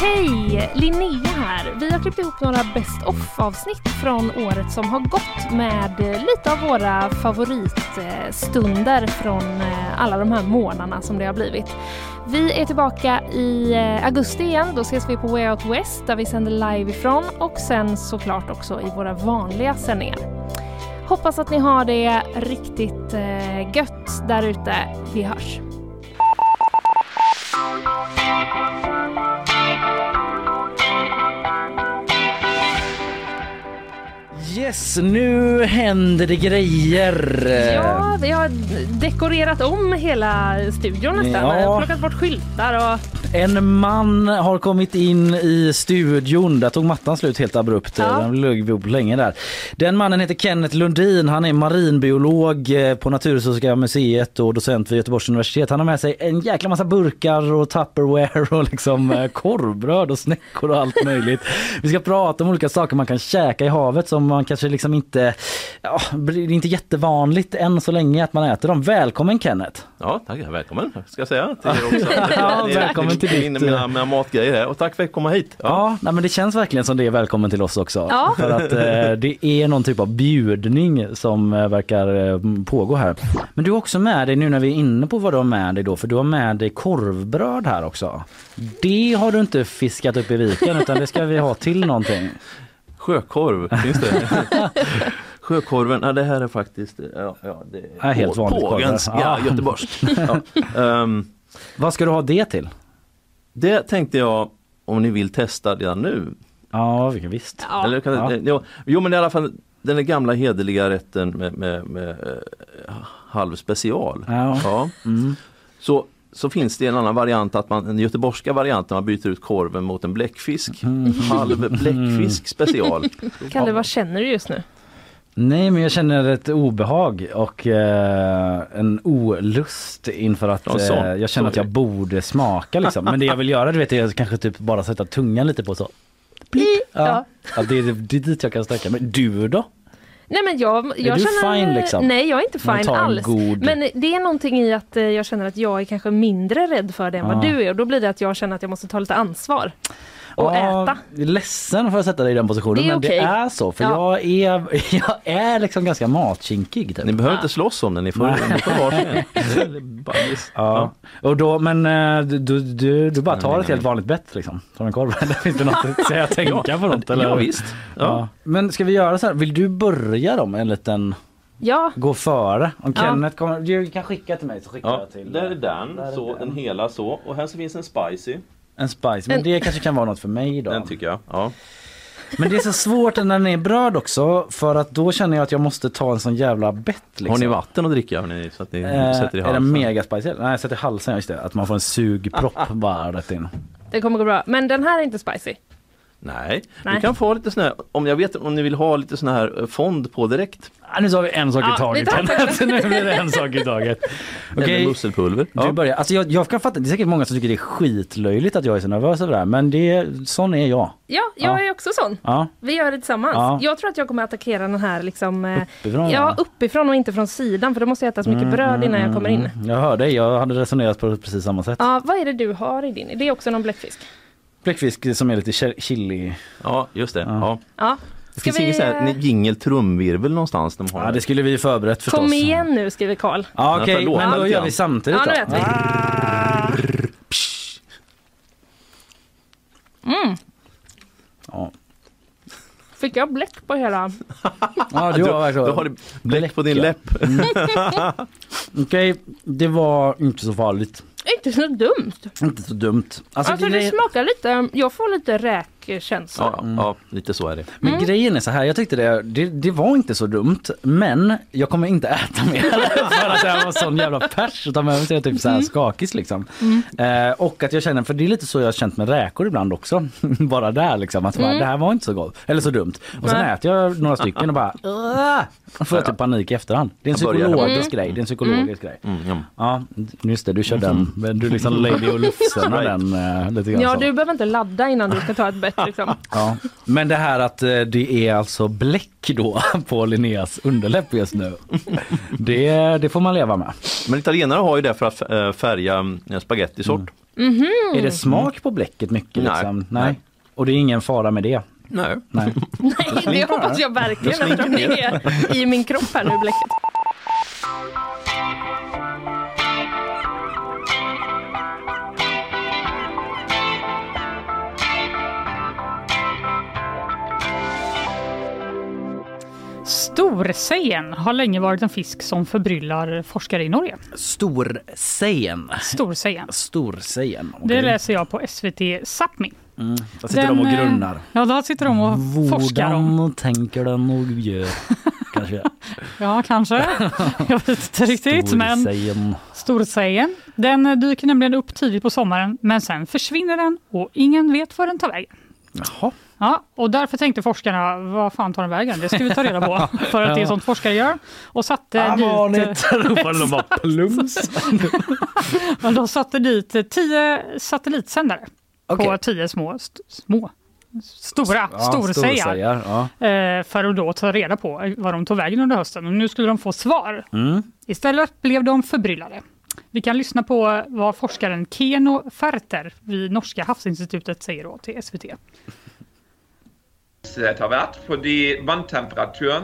Hej! Linnea här. Vi har klippt ihop några Best of-avsnitt från året som har gått med lite av våra favoritstunder från eh, alla de här månaderna som det har blivit. Vi är tillbaka i eh, augusti igen. Då ses vi på Way Out West där vi sänder live ifrån och sen såklart också i våra vanliga sändningar. Hoppas att ni har det riktigt eh, gött där ute. Vi hörs! Yes, nu händer det grejer. Ja, vi har dekorerat om hela studion nästan. Ja. Plockat bort skyltar och... En man har kommit in i studion. Där tog mattan slut helt abrupt. Ja. Den låg vi upp länge där. Den mannen heter Kenneth Lundin. Han är marinbiolog eh, på Naturhistoriska museet och docent vid Göteborgs universitet. Han har med sig en jäkla massa burkar och Tupperware och liksom eh, korvbröd och snäckor och allt möjligt. Vi ska prata om olika saker man kan käka i havet som man kanske liksom inte... Ja, det är inte jättevanligt än så länge att man äter dem. Välkommen Kenneth! Ja, tack. Välkommen ska jag säga till er också. Ja, välkommen till ditt, inne Mina, mina matgrejer här och tack för att komma hit. Ja, nej, men det känns verkligen som det är välkommen till oss också. Ja. För att eh, det är någon typ av bjudning som eh, verkar eh, pågå här. Men du har också med dig nu när vi är inne på vad du har med dig då, för du har med dig korvbröd här också. Det har du inte fiskat upp i viken utan det ska vi ha till någonting. Sjökorv, finns det? Sjökorven, ja, det här är faktiskt ja, ja, det är Ja, helt på- vanligt. Pågens, ja, Ja. Göteborgs. Ja. Ehm, Vad ska du ha det till? Det tänkte jag om ni vill testa redan nu. Ja, vilken visst. Ja. Eller, kan, Ja. ja. Jo men i alla fall den där gamla hederliga rätten med, med, med eh, halv special. Ja. Ja. Mm. Så, så finns det en annan variant, att man, den göteborgska varianten, man byter ut korven mot en bläckfisk. Mm. Halv bläckfisk special. Kalle, vad känner du just nu? Nej men jag känner ett obehag och eh, en olust inför att Ja, så. eh, jag känner att jag borde smaka liksom. Men det jag vill göra du vet är att kanske typ bara sätta tungan lite på så. Ja. Ja. Ja, det, är, det är dit jag kan sträcka mig. Du då? Nej men jag, jag du känner... fine, liksom? Nej jag är inte fine alls. god- Men det är någonting i att eh, jag känner att jag är kanske mindre rädd för det än vad Ja. du är och då blir det att jag känner att jag måste ta lite ansvar. Och Ja, äta. jag är ledsen för att sätta dig i den positionen Det är men okej. det är så för Ja. jag, är, jag är liksom ganska matkinkig. Typ. Ni behöver inte slåss om det, ni får, Nej. ni får varsin. Är. Ja. Och då, men eh, du, du, du, bara tar nej, ett helt nej. vanligt bett liksom? Som en korv? Eller finns det något att säga, tänka på något? Eller? Ja visst. Ja. Ja. Men ska vi göra så här, vill du börja då med en liten Ja, gå före? Om Ja. Kenneth kommer, du kan skicka till mig så skickar Ja, jag till där är den, Där är så, den. den hela så. Och här så finns en spicy. En spice. Men En- det kanske kan vara något för mig då. Den tycker jag. Ja. Men det är så svårt när den är bröd också för att då känner jag att jag måste ta en sån jävla bett liksom. Har ni vatten att dricka? Ni, så att ni Eh, sätter i är den halsen? mega spicy? Nej jag sätter i halsen, just det. Att man får en sugpropp bara rätt in. det kommer gå bra. Men den här är inte spicy. Nej. Nej. du kan få lite sån här, om jag vet om ni vill ha lite sån här eh, fond på direkt. Ah, nu sa vi en sak Ja, i taget. tar nu blir det en sak i taget. Okej, musselpulver. du Ja. börjar. Alltså jag, jag kan fatta, det är säkert många som tycker det är skitlöjligt att jag är så nervös över det här. Men det, sån är jag. Ja, jag Ja. är också sån. Ja, Vi gör det tillsammans. Ja. Jag tror att jag kommer att attackera den här liksom, eh, uppifrån. ja, uppifrån och inte från sidan för då måste jag äta så mycket bröd innan jag kommer in. Mm, Jag hör dig, jag hade resonerat på precis samma sätt. Ja, vad är det du har i din? Är det också någon bläckfisk? Bläckfisk som är lite chi- chili. ja, just det. Ja. Ja. Det finns vi, ingen sån här eh, jingel trumvirvel någonstans de har. Ja, det skulle vi förberett förstås. Kom igen nu skriver Karl. Ja, okej, förlåt. men då gör vi samtidigt Ja, då. vet vi. Mm. Ja, Fick jag bläck på hela? ja du har verkligen. Då har du bläck på din läpp. Okej, det var inte så farligt. Inte så dumt. Inte så dumt. Alltså, Alltså det grejen- smakar lite, jag får lite räk, så. Ja, ja, lite så är det. Men Mm. grejen är så här, jag tyckte det, det, det var inte så dumt men jag kommer inte äta mer för att jag var sån jävla pers utan jag är typ så Mm. här skakig liksom. Eh, och att jag känner, för det är lite så jag har känt med räkor ibland också. bara där liksom, att bara, det här var inte så gott eller så dumt. Och sen Mm. Nej. äter jag några stycken och bara "Åh!" och får jag typ panik i efterhand. Det är en psykologisk grej. Det är en psykologisk grej. Mm, ja. Ja, just det, du kör den. Du liksom Lady och Right. den eh, lite grann Ja, så. du behöver inte ladda innan du ska ta ett bett liksom. Ja. Men det här att eh, det är alltså bläck då på Linneas underläpp just nu. Det, det får man leva med. Men italienare har ju det för att eh, färga eh, spagettisort. Är det smak på bläcket mycket? Nej. Liksom? Nej. Nej. Och det är ingen fara med det? Nej. Nej. Nej, det hoppas jag verkligen eftersom det är i min kropp här nu bläcket. Storsejen har länge varit en fisk som förbryllar forskare i Norge. Storsejen. Storsejen. Storsejen. Det läser jag på SVT Sápmi. Mm. Där sitter de och Den, eh, grunnar. Ja, där sitter de och forskar om. Hvordan tänker den och gör? Kanske. Ja, kanske. Jag vet inte riktigt. Men Storsejen. storsejen, den eh, dyker nämligen upp tidigt på sommaren, men sen försvinner den och ingen vet var den tar vägen. Jaha. Ja, och därför tänkte forskarna, vad fan tar den vägen? Det ska vi ta reda på. För att det är sånt forskare gör. Och satte dit, ropade de bara plums. men de satte dit tio satellitsändare på Okej. tio små, st- små stora Ja, storsejar, Ja. eh, för att då ta reda på vad de tog vägen under hösten. Och nu skulle de få svar. Mm. Istället blev de förbryllade. Vi kan lyssna på vad forskaren Keno Ferter vid Norska havsinstitutet säger då till SVT. etter hvert, fordi vattentemperaturen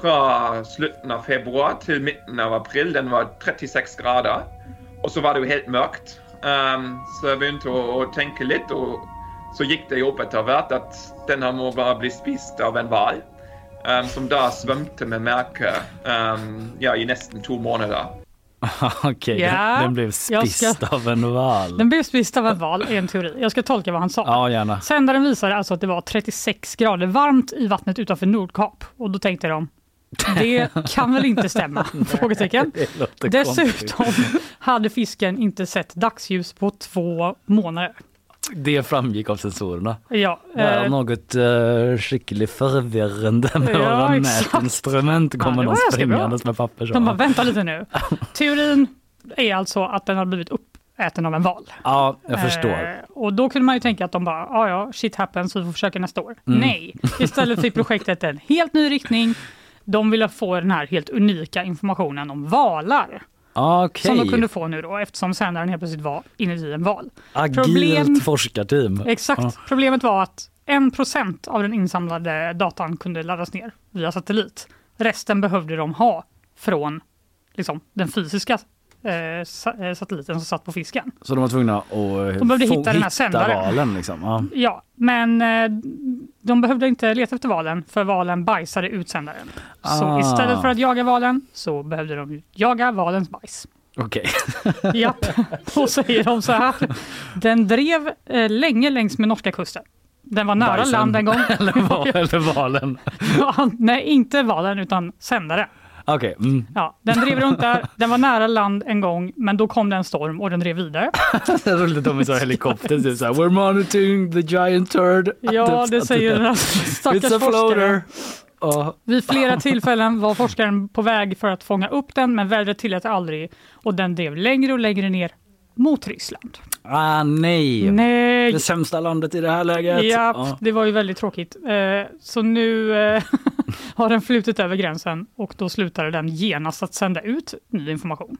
från slutet av februari till mitten av april den var 36 grader. Och så var det ju helt mörkt. Um, så jag började att tänka lite och så gick det ihop ett etter att den här må bara bli spist av en val Um, ehm, som då svämte med märke um, ehm, ja, i nästan två månader. Okej, Ja, den, den blev jag ska- spist av en val. Den blev spist av en val, är en teori. Jag ska tolka vad han sa. Ja, gärna. Sändaren visade alltså att det var 36 grader varmt i vattnet utanför Nordkap. Och då tänkte de, det kan väl inte stämma? Frågetecken. Dessutom hade fisken inte sett dagsljus på två månader. Det framgick av sensorerna. Ja, Det är eh, något uh, skickligt förvirrande med Ja, våra exakt. mätinstrument Ja, kommer var någon springandes med papper. Så. de bara, vänta lite nu. Teorin är alltså att den har blivit uppäten av en val. Ja, jag förstår. Eh, och då kunde man ju tänka att de bara, ja ja, shit happens, vi får försöka nästa år. Mm. Nej, istället fick projektet en helt ny riktning. De ville få den här helt unika informationen om valar. Okej, Som de kunde få nu då eftersom sändaren helt plötsligt var inuti en val. agilt problem- forskarteam. Exakt. Ja. Problemet var att 1% av den insamlade datan kunde laddas ner via satellit. Resten behövde de ha från liksom, den fysiska eh, eh, satelliten som satt på fisken. Så de var tvungna att eh, De behövde hitta den här sändaren. valen. Liksom. Ja. Ja, men eh, de behövde inte leta efter valen för valen bajsade ut sändaren. Så Ah. istället för att jaga valen så behövde de jaga valens bajs. Okej. Japp, och säger de så här. Den drev eh, länge längs med norska kusten. Den var nära Bajsen. land en gång. eller, val, eller valen. Nej, inte valen utan sändaren. Okej. Mm. Ja, den drev runt där, den var nära land en gång men då kom det en storm och den drev vidare. Sen rullade de här helikopter. Typ så här, We're monitoring the giant turd. Ja, Typ det så- säger den It's stackars a forskaren. floater. Ja. Vid flera tillfällen var forskaren på väg för att fånga upp den men vädret tillät aldrig och den drev längre och längre ner mot Ryssland. Ah, nej. Nej! Det sämsta landet i det här läget. Ja, Ja. det var ju väldigt tråkigt. Eh, Så nu eh, har den flutit över gränsen och då slutade den genast att sända ut ny information.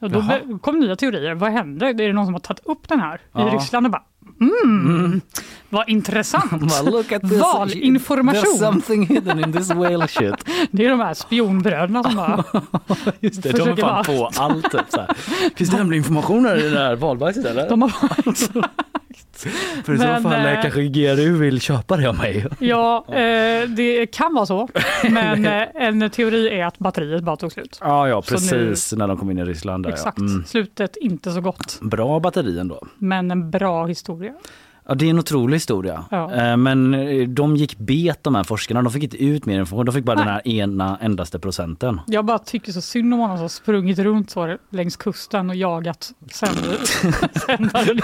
Och då Jaha. kom nya teorier. Vad hände? Är det någon som har tagit upp den här Ja. i Ryssland och bara mm, vad intressant. Valinformation. There's something hidden in this whale shit. Det är de här spionbröderna som bara Just det, de är fan på allt. Typ, så här. Finns det hemlig information i det här valbajset eller? de har, För i så men, fall eh, kanske GRU vill köpa det av mig. Ja, eh, det kan vara så. Men eh, en teori är att batteriet bara tog slut. Ja, ja Så precis när de kom in i Ryssland. Där, Exakt. Ja. Mm. Slutet inte så gott, Bra batteri ändå. men en bra historia. Ja, det är en otrolig historia. Ja. Eh, Men eh, de gick bet de här forskarna. De fick inte ut mer information. De fick bara den här ena endaste procenten. Jag bara tycker så synd om honom som sprungit runt så längs kusten och jagat sändare- sändaren i.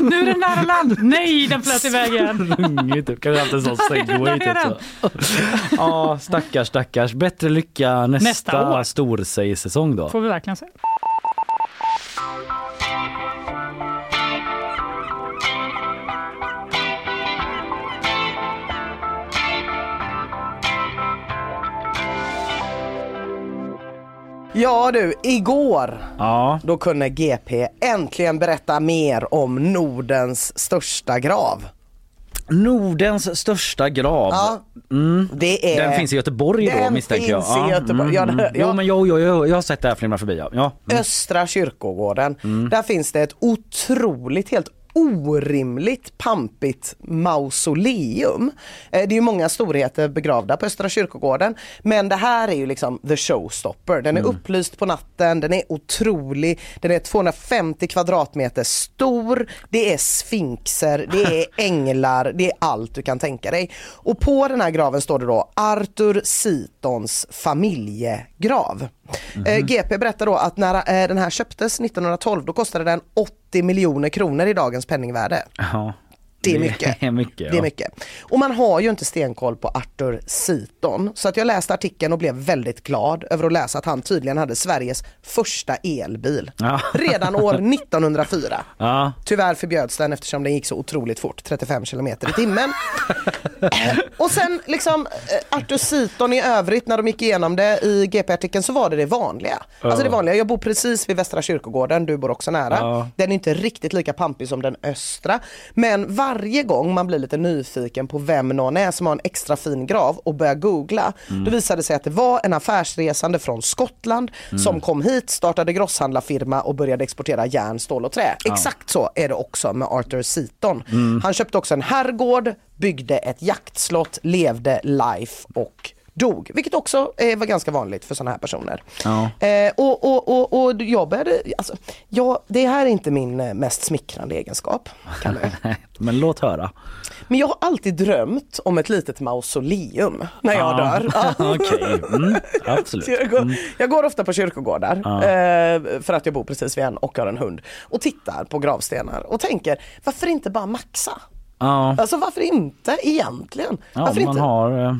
Nu är den nära land! Nej, den flöt iväg igen! Sprungit upp. Kanske haft en sån segway. Ja, stackars, stackars. Bättre lycka nästa, Nästa storsägsäsong då. Får vi verkligen se. Ja du, igår Ja, då kunde GP äntligen berätta mer om Nordens största grav. Nordens största grav. Ja, Mm. det är... Den finns i Göteborg då Den misstänker jag. finns i Göteborg. Ja, det- ja. Jo men jo, jo, jo, jag har sett det här flimra förbi. Ja. Ja. Mm. Östra kyrkogården. Där finns det ett otroligt, helt orimligt pampigt mausoleum. Eh, Det är ju många storheter begravda på Östra kyrkogården men det här är ju liksom the showstopper. Den är upplyst på natten, den är otrolig, den är 250 kvadratmeter stor, det är sfinxer, det är änglar, det är allt du kan tänka dig. Och på den här graven står det då Arthur Sitons familjegrav. Eh, GP berättar då att när eh, den här köptes 1912 då kostade den 80 miljoner kronor i dagens penningvärde. Ja. Det är mycket. Det är mycket, Det är ja. mycket. Och man har ju inte stenkoll på Arthur Seaton. Så att jag läste artikeln och blev väldigt glad över att läsa att han tydligen hade Sveriges första elbil. Ja. Redan år 1904. Ja. Tyvärr förbjöds den eftersom den gick så otroligt fort, 35 kilometer i timmen. och sen liksom eh, Arthur Seaton i övrigt när de gick igenom det i GP-artikeln så var det det vanliga. Alltså det vanliga, jag bor precis vid Västra kyrkogården, du bor också nära. Den är inte riktigt lika pampig som den östra. Men varje gång man blir lite nyfiken på vem någon är som har en extra fin grav och börjar googla, Mm. då visade det sig att det var en affärsresande från Skottland Mm. som kom hit, startade grosshandlarfirma och började exportera järn, stål och trä. Exakt så är det också med Arthur Seaton. Mm. Han köpte också en herrgård, byggde ett jaktslott, levde life och dog. Vilket också eh, var ganska vanligt för sådana här personer. Ja. Eh, och, och, och, och jag började, alltså, ja, det här är inte min eh, mest smickrande egenskap. Kalle. Men låt höra. Men jag har alltid drömt om ett litet mausoleum när jag dör. Ja. Okej, mm, absolut. Jag går, jag går ofta på kyrkogårdar eh, för att jag bor precis vid en och har en hund och tittar på gravstenar och tänker varför inte bara maxa? Ja, Alltså varför inte egentligen? ja varför man inte? har eh,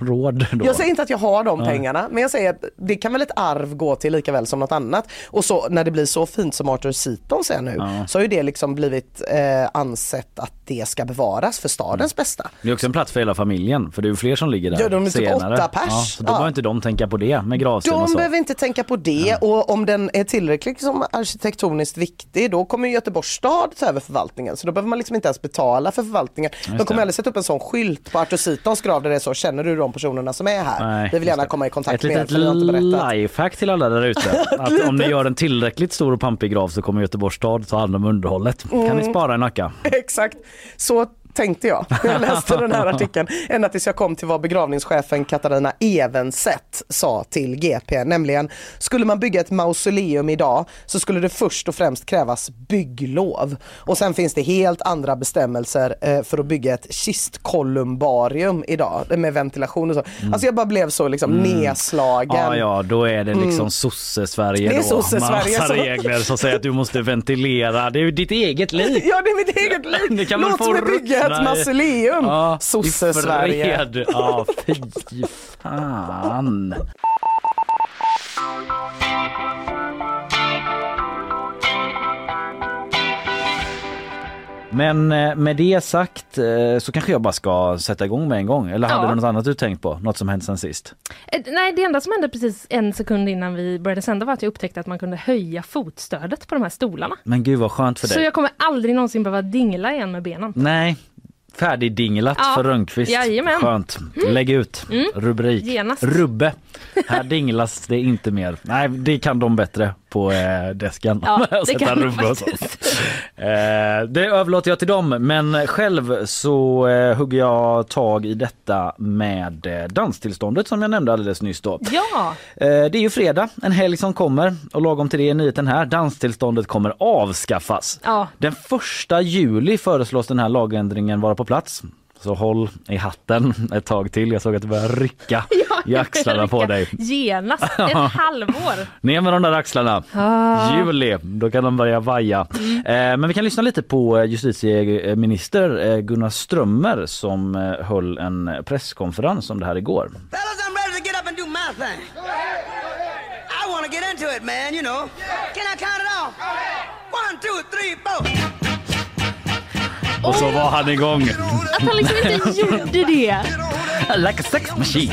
råd då. Jag säger inte att jag har de pengarna men jag säger att det kan väl ett arv gå till lika väl som något annat. Och så när det blir så fint som Arthur Seaton säger nu så har ju det liksom blivit eh, ansett att det ska bevaras för stadens bästa. Det är också en plats för hela familjen för det är ju fler som ligger där Ja, de är typ senare. åtta pers. Ja, så då Ja. behöver inte de tänka på det med gravsten och De så. behöver inte tänka på det och om den är tillräckligt som arkitektoniskt viktig då kommer ju Göteborgs stad ta över förvaltningen så då behöver man liksom inte ens betala för förvaltningen. De kommer aldrig sätta upp en sån skylt på Arthur Seatons grav där det är så, känner du de personerna som är här? Nej, Vi vill gärna komma i kontakt Ett med er litet inte berättat. lifehack till alla där ute. Att om ni gör en tillräckligt stor och pampig grav så kommer Göteborgs stad ta hand om underhållet. Kan Mm. ni spara en Nacka? Exakt, så tänkte jag när jag läste den här artikeln. Ända tills jag kom till vad begravningschefen Katarina Evenset sa till GP, nämligen skulle man bygga ett mausoleum idag så skulle det först och främst krävas bygglov. Och sen finns det helt andra bestämmelser eh, för att bygga ett kistkolumbarium idag med ventilation och så. Alltså jag bara blev så liksom nedslagen. Ja, ja, då är det liksom sosse-Sverige Det är sosse-Sverige Massa regler som säger att du måste ventilera. Det är ju ditt eget liv. Ja det är mitt eget Det liv. kan man Låt få mig bygga ett i- mausoleum. Ja, i Sosse-Sverige. fred. Ja, fy fan. Men eh, med det sagt eh, så kanske jag bara ska sätta igång med en gång. Eller hade Ja. du något annat du tänkt på? Något som hänt sen sist? Nej, det enda som hände precis en sekund innan vi började sända var att jag upptäckte att man kunde höja fotstödet på de här stolarna. Men gud vad skönt för dig. Så jag kommer aldrig någonsin behöva dingla igen med benen. Nej, färdigdinglat Ja, för Rönnqvist. jajamän. Mm. Skönt. Lägg ut. Rubrik. Genast. Rubbe. Här dinglas det inte mer. Nej, det kan de bättre på eh, desken. Ja, det kan rubbe och så. Eh, det överlåter jag till dem men själv så eh, hugger jag tag i detta med eh, danstillståndet som jag nämnde alldeles nyss då. Ja, Det är ju fredag, en helg som kommer och lagom till det är nyheten här. Danstillståndet kommer avskaffas. Ja. Den första juli föreslås den här lagändringen vara på plats. Så håll i hatten ett tag till. Jag såg att det börjar rycka i axlarna på dig. genast. Ett halvår. Ner med de där axlarna. Ah. Juli, då kan de börja vaja. Eh, men vi kan lyssna lite på eh, justitieminister eh, Gunnar Strömmer som eh, höll en presskonferens om det här igår. Fellas, Och så var han igång. Att han liksom inte gjorde det. Like a sex machine.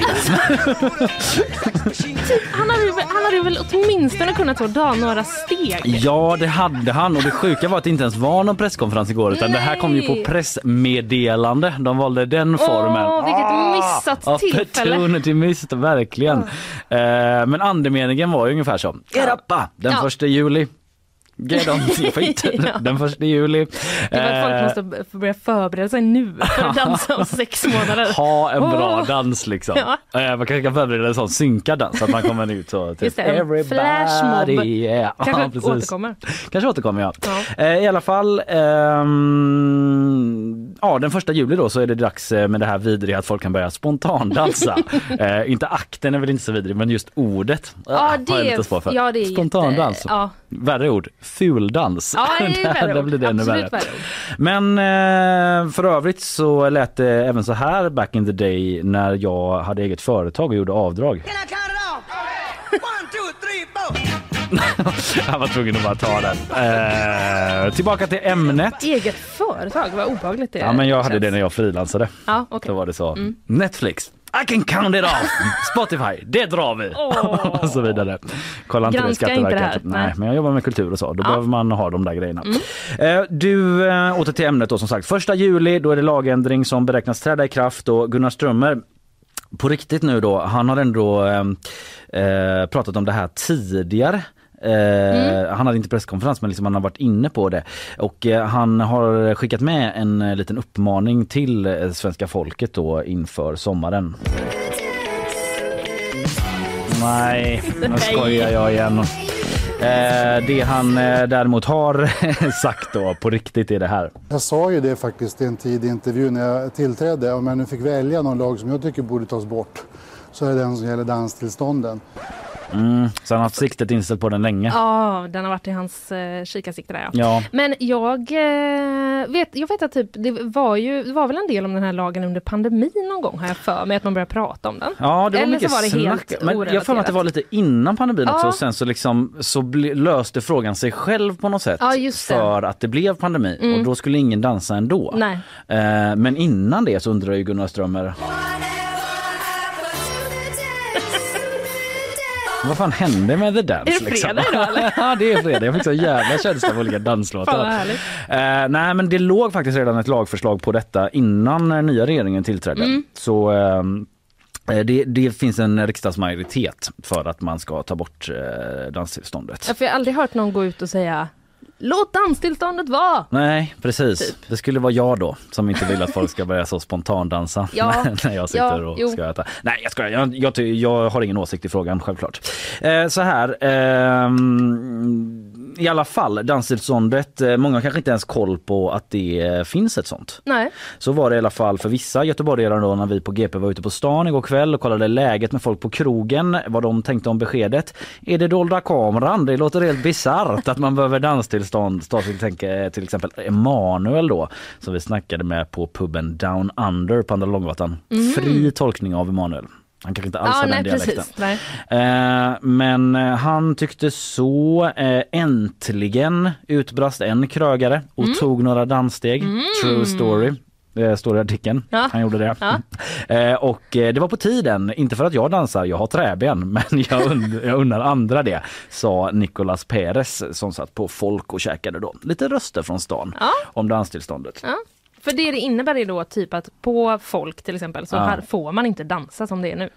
Han hade, väl- han hade väl åtminstone kunnat ta dra några steg. Ja, det hade han och det sjuka var att det inte ens var någon presskonferens igår utan det här kom ju på Nej. pressmeddelande. De valde den formen. Åh, vilket missat tillfälle. Opportunity missed, verkligen. Eh, men andemeningen var ju ungefär så. Ah, den Ja. första juli. Get on feet. Ja. Den första juli. Det var att Eh, folk måste f- börja förbereda sig nu för att dansa om sex månader. ha en bra Åh. dans liksom. Ja. Eh, man kanske kan förbereda en sån synkad dans så att man kommer ut så. Typ, Just det, en flashmob. Yeah. Kanske Ja, precis. återkommer. Kanske återkommer ja. Ja. Eh, I alla fall, ehm, ja den första juli då så är det dags eh, med det här vidriga att folk kan börja spontandansa. eh, inte akten är väl inte så vidrig men just ordet ah, Ja, har det jag är, lite svårt för. ja, det är Spontandans. jätte- Ja, Värre ord, fuldans. ja där, där blir det ännu värre. Men eh, för övrigt så lät det även så här back in the day när jag hade eget företag och gjorde avdrag. Jag var tvungen att bara ta den. Eh, tillbaka till ämnet. Eget företag, vad obehagligt det Ja men jag hade känns. det när jag frilansade. Ja, okej. Då var det så. Netflix. I can count it off! Spotify, det drar vi! Åh. och så vidare. Kolla inte Granska det inte det här. Nej, Nej. men jag jobbar med kultur och så. Då behöver man ha de där grejerna. Eh, Du, eh, åter till ämnet då som sagt. Första juli, då är det lagändring som beräknas träda i kraft och Gunnar Strömmer på riktigt nu då, han har ändå eh, eh, pratat om det här tidigare. Eh, Han hade inte presskonferens men liksom han har varit inne på det och eh, han har skickat med en eh, liten uppmaning till svenska folket då inför sommaren. Nej, nu skojar jag igen. Eh, det han eh, däremot har sagt då på riktigt är det här. Jag sa ju det faktiskt i en tidig intervju när jag tillträdde. Om jag nu fick välja någon lag som jag tycker borde tas bort så är det den som gäller danstillstånden. Mm, så han har haft siktet inställt på den länge. Ja, den har varit i hans eh, kikarsikte där ja. Ja. Men jag eh, vet, jag vet att typ, det var ju, det var väl en del om den här lagen under pandemin någon gång har jag för mig att man började prata om den. Ja, det var Eller mycket så var det helt snack. Men jag får mig att det var lite innan pandemin också Ja. och sen så liksom så ble, löste frågan sig själv på något sätt Ja. Mm. för att det blev pandemi och då skulle ingen dansa ändå. Nej. Eh, men innan det så undrar ju Gunnar Strömmer vad fan hände med The Dance? Är det fredag idag, eller? ja det är fredag. Jag fick så jävla känsla för olika danslåtar. Eh, nej men det låg faktiskt redan ett lagförslag på detta innan eh, nya regeringen tillträdde. Mm. Så ehm, eh, det, det finns en riksdagsmajoritet för att man ska ta bort eh, danstillståndet. Ja, för jag har aldrig hört någon gå ut och säga Låt danstillståndet vara! Nej precis, Typ. det skulle vara jag då som inte vill att folk ska börja så spontandansa Ja. när jag sitter Ja, och jo. ska äta. Nej jag skojar, jag, jag, jag har ingen åsikt i frågan självklart. Eh, så här, ehm, i alla fall danstillståndet, eh, många kanske inte ens koll på att det eh, finns ett sånt. Nej. Så var det i alla fall för vissa göteborgare då när vi på GP var ute på stan igår kväll och kollade läget med folk på krogen, vad de tänkte om beskedet. Är det dolda kameran? Det låter helt bisarrt att man behöver danstillstånd. Ta till, tänka, till exempel Emanuel då som vi snackade med på puben Down Under på Andra Långgatan. Fri tolkning av Emanuel. Han kanske inte alls Ja, har nej den dialekten. precis. Eh, men eh, han tyckte så. Eh, äntligen utbrast en krögare och Mm. tog några danssteg. True story. Eh, står i artikeln. Ja. Han gjorde det. Ja. Eh, och eh, det var på tiden, inte för att jag dansar, jag har träben, men jag, und- jag unnar andra det, sa Nicolas Perez som satt på folk och käkade då. Lite röster från stan Ja. om danstillståndet. Ja. För det det innebär är då typ att på folk till exempel så Ja. här får man inte dansa som det är nu.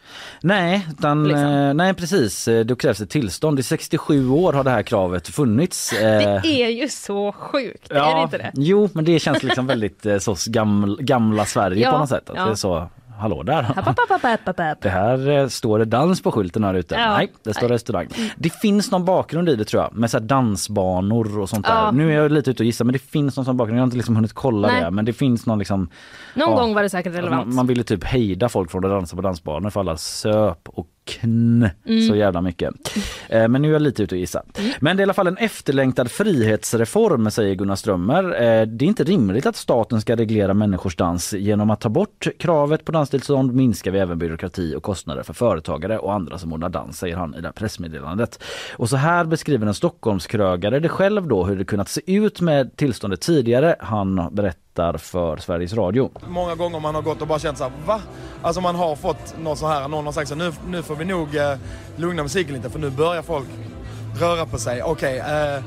Nej, utan, Liksom. eh, nej precis. Eh, Då krävs det tillstånd. I 67 år har det här kravet funnits. Eh, Det är ju så sjukt, är det inte det? Jo, men det känns liksom väldigt eh, så gamla, gamla Sverige Ja, på något sätt. Att ja. det är så, hallå där. App, app, app. Det här eh, står det dans på skylten här ute. Ja. Nej, det står Nej. restaurang. Det finns någon bakgrund i det tror jag med så dansbanor och sånt där. Ja. Nu är jag lite ute och gissar men det finns någon sån bakgrund. Jag har inte liksom hunnit kolla Nej. det men det finns någon liksom Någon Ja. gång var det säkert relevant. man, man ville typ hejda folk från att dansa på dansbanor för alla söp och kn Mm. så jävla mycket. Eh, men nu är jag lite ute och gissar. Men det är i alla fall en efterlängtad frihetsreform säger Gunnar Strömmer. Eh, det är inte rimligt att staten ska reglera människors dans. Genom att ta bort kravet på danstillstånd minskar vi även byråkrati och kostnader för företagare och andra som ordnar dans säger han i det här pressmeddelandet. Och så här beskriver en Stockholmskrögare det själv då hur det kunnat se ut med tillståndet tidigare. Han berättar för Sveriges Radio. Många gånger man har gått och bara känt så här, va? Alltså man har fått något så här, någon har sagt så här, nu, nu får vi nog eh, lugna musiken lite för nu börjar folk röra på sig. Okej, eh,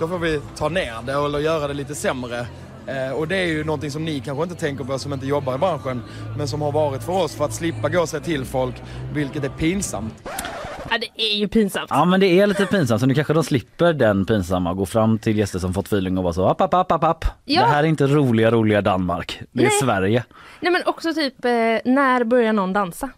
då får vi ta ner det eller göra det lite sämre. Eh, och det är ju någonting som ni kanske inte tänker på som inte jobbar i branschen, men som har varit för oss för att slippa gå sig till folk, vilket är pinsamt. Ja, det är ju pinsamt. Ja men det är lite pinsamt så nu kanske de slipper den pinsamma gå fram till gäster som fått feeling och vara så app app app app app. Ja. Det här är inte roliga roliga Danmark. Det är Nej. Sverige. Nej men också typ, eh, när börjar någon dansa?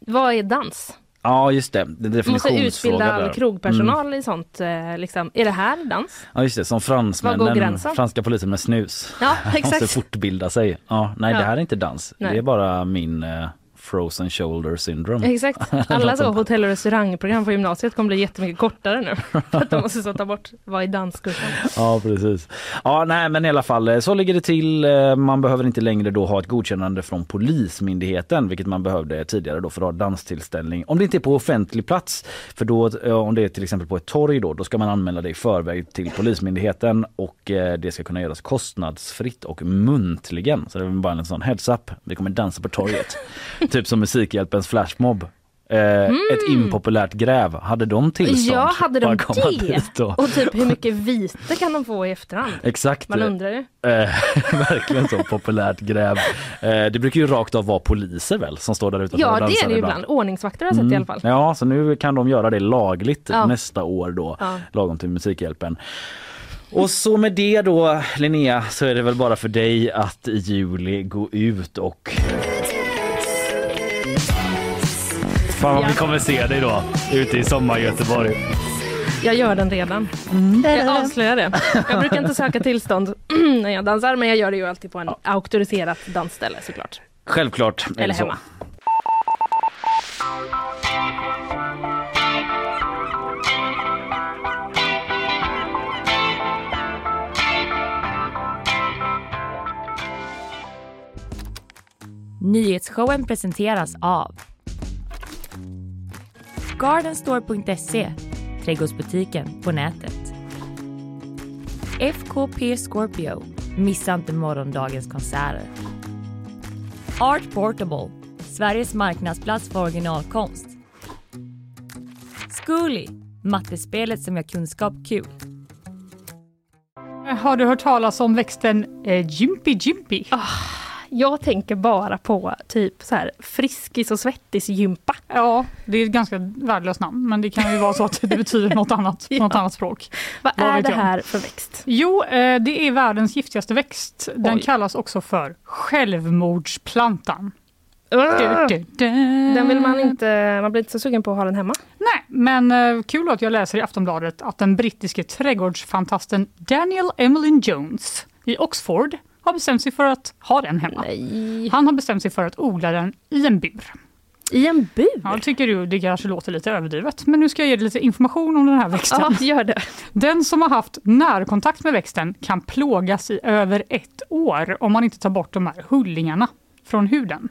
Vad är dans? Ja just det, det är Man måste definitionsfråga utbilda all där. krogpersonal Mm. i sånt. Eh, liksom. Är det här dans? Ja just det, som fransmännen, franska polisen med snus. Ja, Måste exakt. fortbilda sig. Ja, nej Ja. det här är inte dans. Nej. Det är bara min eh, frozen shoulder syndrome. Exakt. Alla så hotell och restaurangprogram på gymnasiet kommer bli jättemycket kortare nu. För att de måste ta bort vad är danskursen. Ja precis. Ja nej men i alla fall eh, så ligger det till. Eh, Man behöver inte längre då ha ett godkännande från Polismyndigheten vilket man behövde tidigare då för att ha danstillställning. Om det inte är på offentlig plats för då eh, om det är till exempel på ett torg då, då ska man anmäla det i förväg till Polismyndigheten och det ska kunna göras kostnadsfritt och muntligen. Så det är bara en sån heads up. Vi kommer dansa på torget. typ som Musikhjälpens flashmob. Eh, Ett impopulärt gräv. Hade de tillstånd? Ja, hade de det? och- typ hur mycket vite kan de få i efterhand? Exakt. Man undrar ju. Eh, verkligen så populärt gräv. Eh, det brukar ju rakt av vara poliser väl som står där utanför och Ja det är det ju ibland. Ordningsvakter har jag sett i alla fall. Mm. Ja, så nu kan de göra det lagligt Ja. nästa år då, Ja. lagom till Musikhjälpen. Och så med det då Linnea så är det väl bara för dig att i juli gå ut och Fan vad vi kommer se dig då ute i sommar-Göteborg. Jag gör den redan. Jag avslöjar det. Jag brukar inte söka tillstånd när jag dansar men jag gör det ju alltid på en auktoriserat dansställe såklart. Självklart är Eller det så. hemma. Nyhetsshowen presenteras av Gardenstore.se, trädgårdsbutiken på nätet. FKP Scorpio, missa inte morgondagens konserter. Art Portable, Sveriges marknadsplats för originalkonst. Zcooly, mattespelet som gör kunskap kul. Har du hört talas om växten eh, Jimpy Jimpy? Jag tänker bara på typ så här friskis och svettis-gympa. Ja, det är ett ganska värdelöst namn, men det kan ju vara så att det betyder något annat på något annat språk. Vad Vad är det jag? här för växt? Jo, eh, det är världens giftigaste växt. Den Oj. kallas också för självmordsplantan. Du, du, du. Den vill man inte, man blir inte så sugen på att ha den hemma. Nej, men eh, kul att jag läser i Aftonbladet att den brittiske trädgårdsfantasten Daniel Emlyn Jones i Oxford har bestämt sig för att ha den hemma. Nej. Han har bestämt sig för att odla den i en bur. I en bur? Ja, tycker du det kanske låter lite överdrivet, men nu ska jag ge dig lite information om den här växten. Ja, gör det. Den som har haft närkontakt med växten kan plågas i över ett år om man inte tar bort de här hullingarna från huden.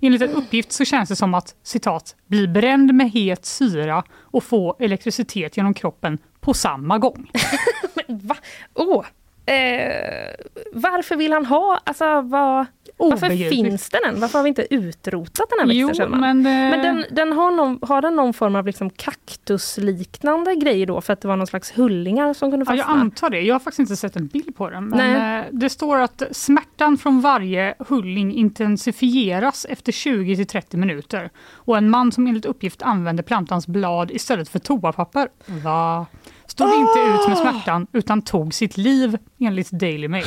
Enligt en uppgift så känns det som att citat, bli bränd med het syra och få elektricitet genom kroppen på samma gång. Men va? Åh, Eh, varför vill han ha, alltså vad, varför finns den än? Varför har vi inte utrotat den här Jo, växten Kjellman? men, eh, men den, den har, någon, har den någon form av liksom kaktusliknande grejer då för att det var någon slags hullingar som kunde Ja, fastna? jag antar det. Jag har faktiskt inte sett en bild på den. Men Nej. eh, det står att smärtan från varje hulling intensifieras efter 20 till 30 minuter. Och en man som enligt uppgift använde plantans blad istället för toapapper. Va? Stod inte ut med smärtan utan tog sitt liv enligt Daily Mail.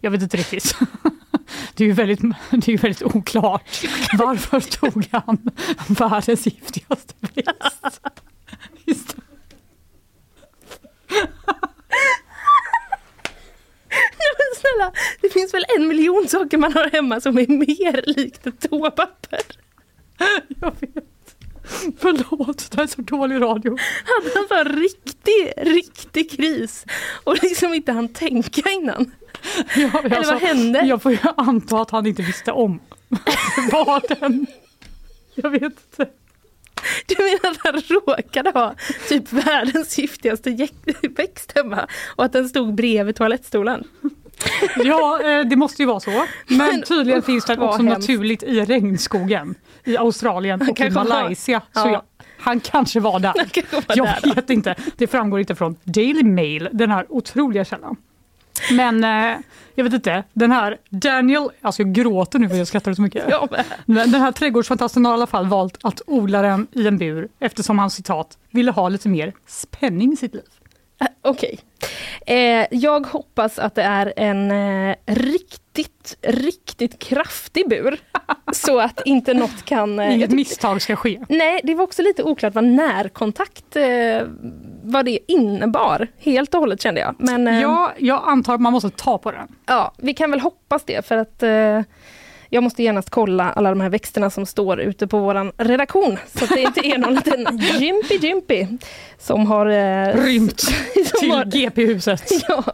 Jag vet inte riktigt. Det är ju väldigt, det är väldigt oklart. Varför tog han världens giftigaste växt? Men snälla, det finns väl en miljon saker man har hemma som är mer likt ett toapapper? Jag vet. Förlåt, det här är så dålig radio. Hade han en riktig, riktig kris och liksom inte han tänka innan? Ja, Eller vad hände? Jag får ju anta att han inte visste om var den. Jag vet inte. Du menar att han råkade ha typ världens giftigaste växt hemma och att den stod bredvid toalettstolen? Ja, eh, det måste ju vara så. Men Men tydligen finns den också hemskt. naturligt i regnskogen i Australien och i Malaysia. Så Ja. ja, han kanske var där. Kanske var Jag där då. vet inte. Det framgår inte från Daily Mail, den här otroliga källan. Men eh, jag vet inte, den här Daniel, alltså jag gråter nu för jag skrattar så mycket. Jag. Men Den här trädgårdsfantasten har i alla fall valt att odla den i en bur eftersom han citat ville ha lite mer spänning i sitt liv. Äh, Okej. Eh, jag hoppas att det är en eh, riktigt, riktigt kraftig bur. så att inte något kan... Eh, Inget misstag ska ske. Nej, det var också lite oklart vad närkontakt eh, vad det innebar. Helt och hållet kände jag. Men eh, Ja, jag antar att man måste ta på den. ja, vi kan väl hoppas det för att eh, jag måste genast kolla alla de här växterna som står ute på våran redaktion. Så att det inte är någon liten Jimpy Jimpy som har... Eh, Rymt till GP-huset. Ja.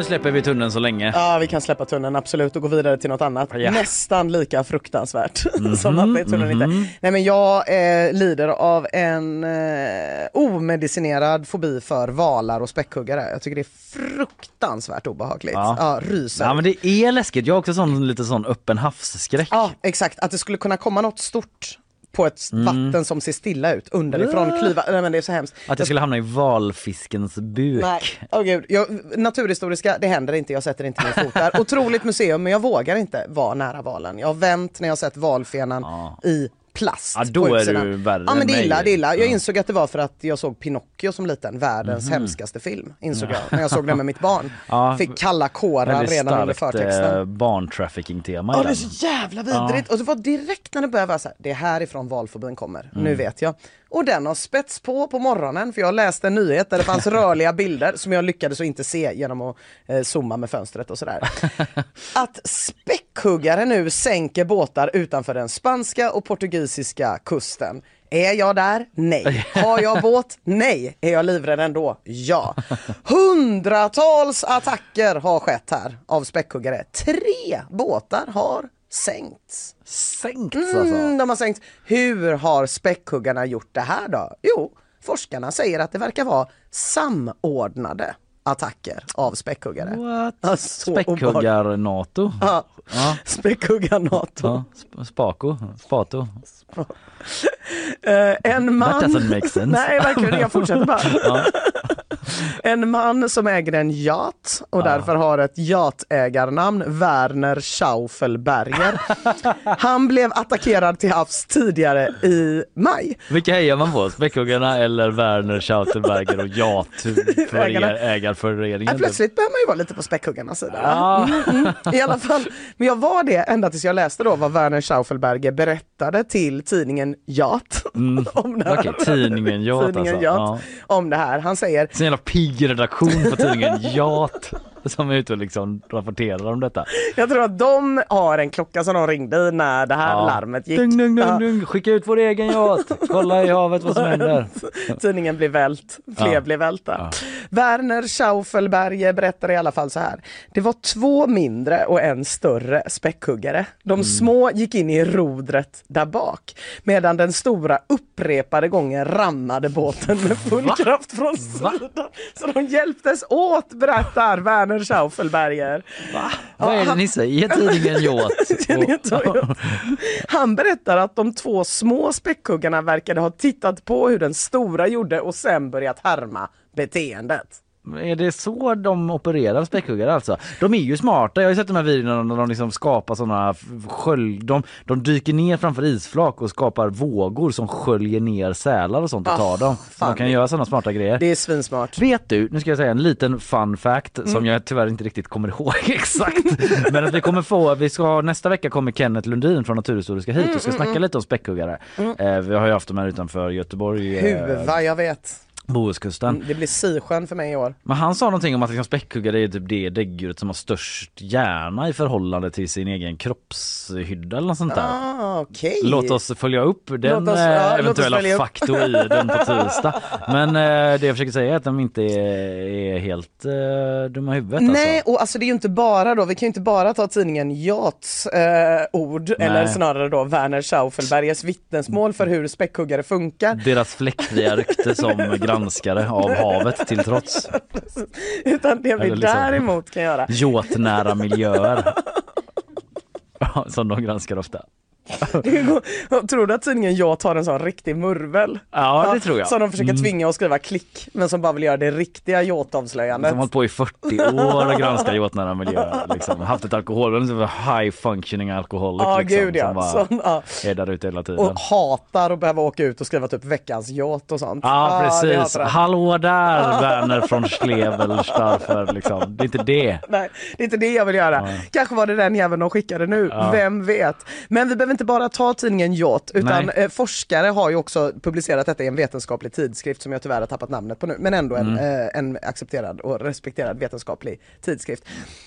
Nu släpper vi tunneln så länge. Ja, vi kan släppa tunneln absolut och gå vidare till något annat. Ja. Nästan lika fruktansvärt som att det tunneln inte. Nej men jag eh, lider av en eh, omedicinerad fobi för valar och späckhuggare. Jag tycker det är fruktansvärt obehagligt. Ja. Ja, ryser. Ja men det är läskigt, jag har också sån, lite sån öppen havsskräck. Ja, exakt. Att det skulle kunna komma något stort på ett vatten som ser stilla ut underifrån, klyva. Nej men det är så hemskt. Att jag skulle hamna i valfiskens buk. Nej, åh gud. Jag, naturhistoriska, det händer inte, jag sätter inte min fot där. Otroligt museum, men jag vågar inte vara nära valen. Jag har vänt när jag sett valfenan i plast. Ja, då på är du värre Ja men det är illa, det är illa. Jag Ja. Insåg att det var för att jag såg Pinocchio som liten, världens hemskaste film. Insåg jag när jag såg den med mitt barn. Ja, Fick kalla kårar redan under starkt förtexten. eh, barntrafficking-tema Ja det är så jävla vidrigt! Och det var direkt när det började vara så här, det är härifrån valfobin kommer, Mm. nu vet jag. Och den har spets på på morgonen för jag läste en nyhet där det fanns rörliga bilder som jag lyckades att inte se genom att eh, zooma med fönstret och sådär. Att späckhuggare nu sänker båtar utanför den spanska och portugisiska kusten. Är jag där? Nej. Har jag båt? Nej. Är jag livrädd ändå? Ja. Hundratals attacker har skett här av späckhuggare. Tre båtar har sänkts. Sänkts alltså? Mm, de har sänkt. Hur har späckhuggarna gjort det här då? Jo, forskarna säger att det verkar vara samordnade attacker av späckhuggare. What? Späckhuggar-NATO? Ja, Ja. späckhuggar-NATO. Ja, Spaco, Spato. Eh, en man... That doesn't make sense. Nej, verkligen Jag fortsätter bara. Ja. En man som äger en yacht och därför har ett yachtägarnamn, Werner Schaufelberger. Han blev attackerad till havs tidigare i maj. Vilka hejar man på? Späckhuggarna eller Werner Schautelberger och Jat Ägarna. ägarföreningen? Ja, plötsligt behöver man ju vara lite på späckhuggarnas sida. Ja. Mm, mm. I alla fall, men jag var det ända tills jag läste då vad Werner Schaufelberger berättade till tidningen Yacht. om det här. Okej, tidningen tidningen alltså. Yacht Ja. om det här. Han säger jävla pigg redaktion på tidningen Jat. som är ute och liksom rapporterar om detta. Jag tror att de har en klocka som de ringde i när det här Ja. larmet gick. Dung, dung, Ja. dung, dung. Skicka ut vår egen yacht, kolla i havet vad som händer. Tidningen blev vält, fler Ja. blev välta. Werner Schaufelberger berättar i alla fall så här. Det var två mindre och en större späckhuggare. De Mm. små gick in i rodret där bak medan den stora upprepade gånger rammade båten med full kraft från sidan. Så de hjälptes åt berättar Werner Schaufelberger. Vad är det ni säger tidningen Toyota. Han berättar att de två små späckhuggarna verkade ha tittat på hur den stora gjorde och sen börjat härma beteendet. Är det så de opererar späckhuggare alltså? De är ju smarta. Jag har ju sett de här videorna när de liksom skapar sådana sköld... De, de dyker ner framför isflak och skapar vågor som sköljer ner sälar och sånt och Ah, tar dem. Så de kan göra sådana smarta grejer. Det är svinsmart. Vet du, nu ska jag säga en liten fun fact Mm. som jag tyvärr inte riktigt kommer ihåg exakt. Men att vi kommer få, vi ska nästa vecka kommer Kenneth Lundin från Naturhistoriska hit och ska snacka lite om späckhuggare. Eh, vi har ju haft dem här utanför Göteborg, eh, Huva, jag vet. Bohuskusten. Mm, Det blir Sisjön för mig i år. Men han sa någonting om att liksom späckhuggare är typ det däggdjuret som har störst hjärna i förhållande till sin egen kroppshydda eller något sånt där. Ah, okej. Låt oss följa upp den oss- ja, eventuella faktoiden på tisdag. Men eh, det jag försöker säga är att de inte är, är helt eh, dumma i huvudet Nej, alltså. och alltså det är ju inte bara då, vi kan ju inte bara ta tidningen Yachts eh, ord, eller snarare då Werner Schaufelbergers vittnesmål för hur späckhuggare funkar. Deras fläckfria rykte som granskare av havet till trots. Utan det vi Eller liksom- däremot kan göra. Yachtnära miljöer. Som de granskar ofta. Tror du att tidningen Yacht har en sån riktig murvel? Ja, det tror jag. Som de försöker Mm. tvinga att skriva klick, men som bara vill göra det riktiga yachtavslöjandet. Som har hållit på i 40 år och granskat yachtnära miljöer. Liksom. Haft ett alkohol, high functioning alcoholic Ja, liksom, gud ja. som bara Sån, ja. är där ute hela tiden. Och hatar att behöva åka ut och skriva typ veckans yacht och sånt. Ja Ah, precis, hallå där Werner från Schlevelstaffer liksom. Det är inte det. Nej, det är inte det jag vill göra. Kanske var det den jäveln de skickade nu, vem vet. Men vi behöver inte bara ta tidningen Yacht, utan Nej. eh, forskare har ju också publicerat detta i en vetenskaplig tidskrift som jag tyvärr har tappat namnet på nu, men ändå en, Mm. eh, en accepterad och respekterad vetenskaplig tidskrift.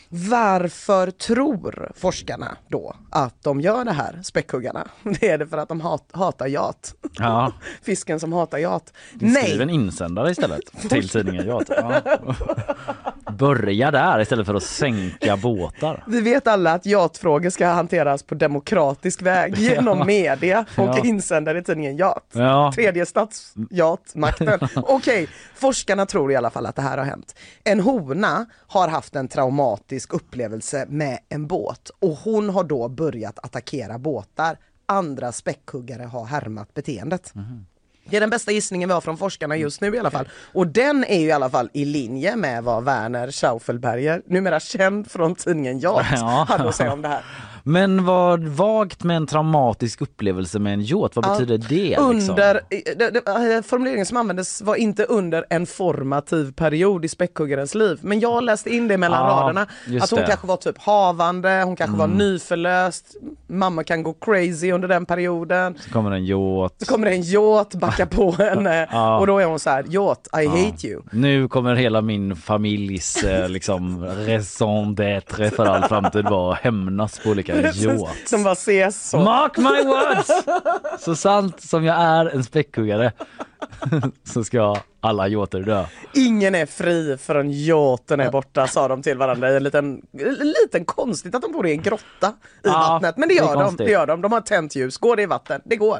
Varför tror forskarna då att de gör det här, späckhuggarna? Det är det för att de hat, hatar yacht. Ja, Fisken som hatar yacht. skriv en insändare istället till tidningen Yacht. Ja. Börja där istället för att sänka båtar. Vi vet alla att yachtfrågor ska hanteras på demokratisk väg genom Ja. media och Ja. insändare i tidningen Yacht. Ja. Tredje statsjatmakten. Okej, forskarna tror i alla fall att det här har hänt. En hona har haft en traumatisk upplevelse med en båt och hon har då börjat attackera båtar. Andra späckhuggare har härmat beteendet. Det är den bästa gissningen vi har från forskarna just nu i alla fall. Och den är ju i alla fall i linje med vad Werner Schaufelberger, numera känd från tidningen Yacht, Ja. hade att säga om det här. Men vad vagt med en traumatisk upplevelse med en yacht, vad betyder det? Liksom? Under, eh, formuleringen som användes var inte under en formativ period i späckhuggarens liv. Men jag läste in det mellan Ja, raderna. Att hon det. kanske var typ havande, hon kanske var Mm. nyförlöst. Mamma kan gå crazy under den perioden. Så kommer en yacht. Så kommer en yacht, backa på henne Ja. och då är hon så här, yacht, I hate you. Nu kommer hela min familjs eh, liksom raison d'être för all framtid vara att hämnas på olika yachts. Som bara ses så. Mark my words! Så sant som jag är en späckhuggare så ska alla yachter dö. Ingen är fri förrän yachten är borta sa de till varandra i en liten, en liten konstigt att de bor i en grotta i Ja, vattnet. Men det det gör de, konstigt. det gör de. De har tänt ljus. Går det i vatten? Det går.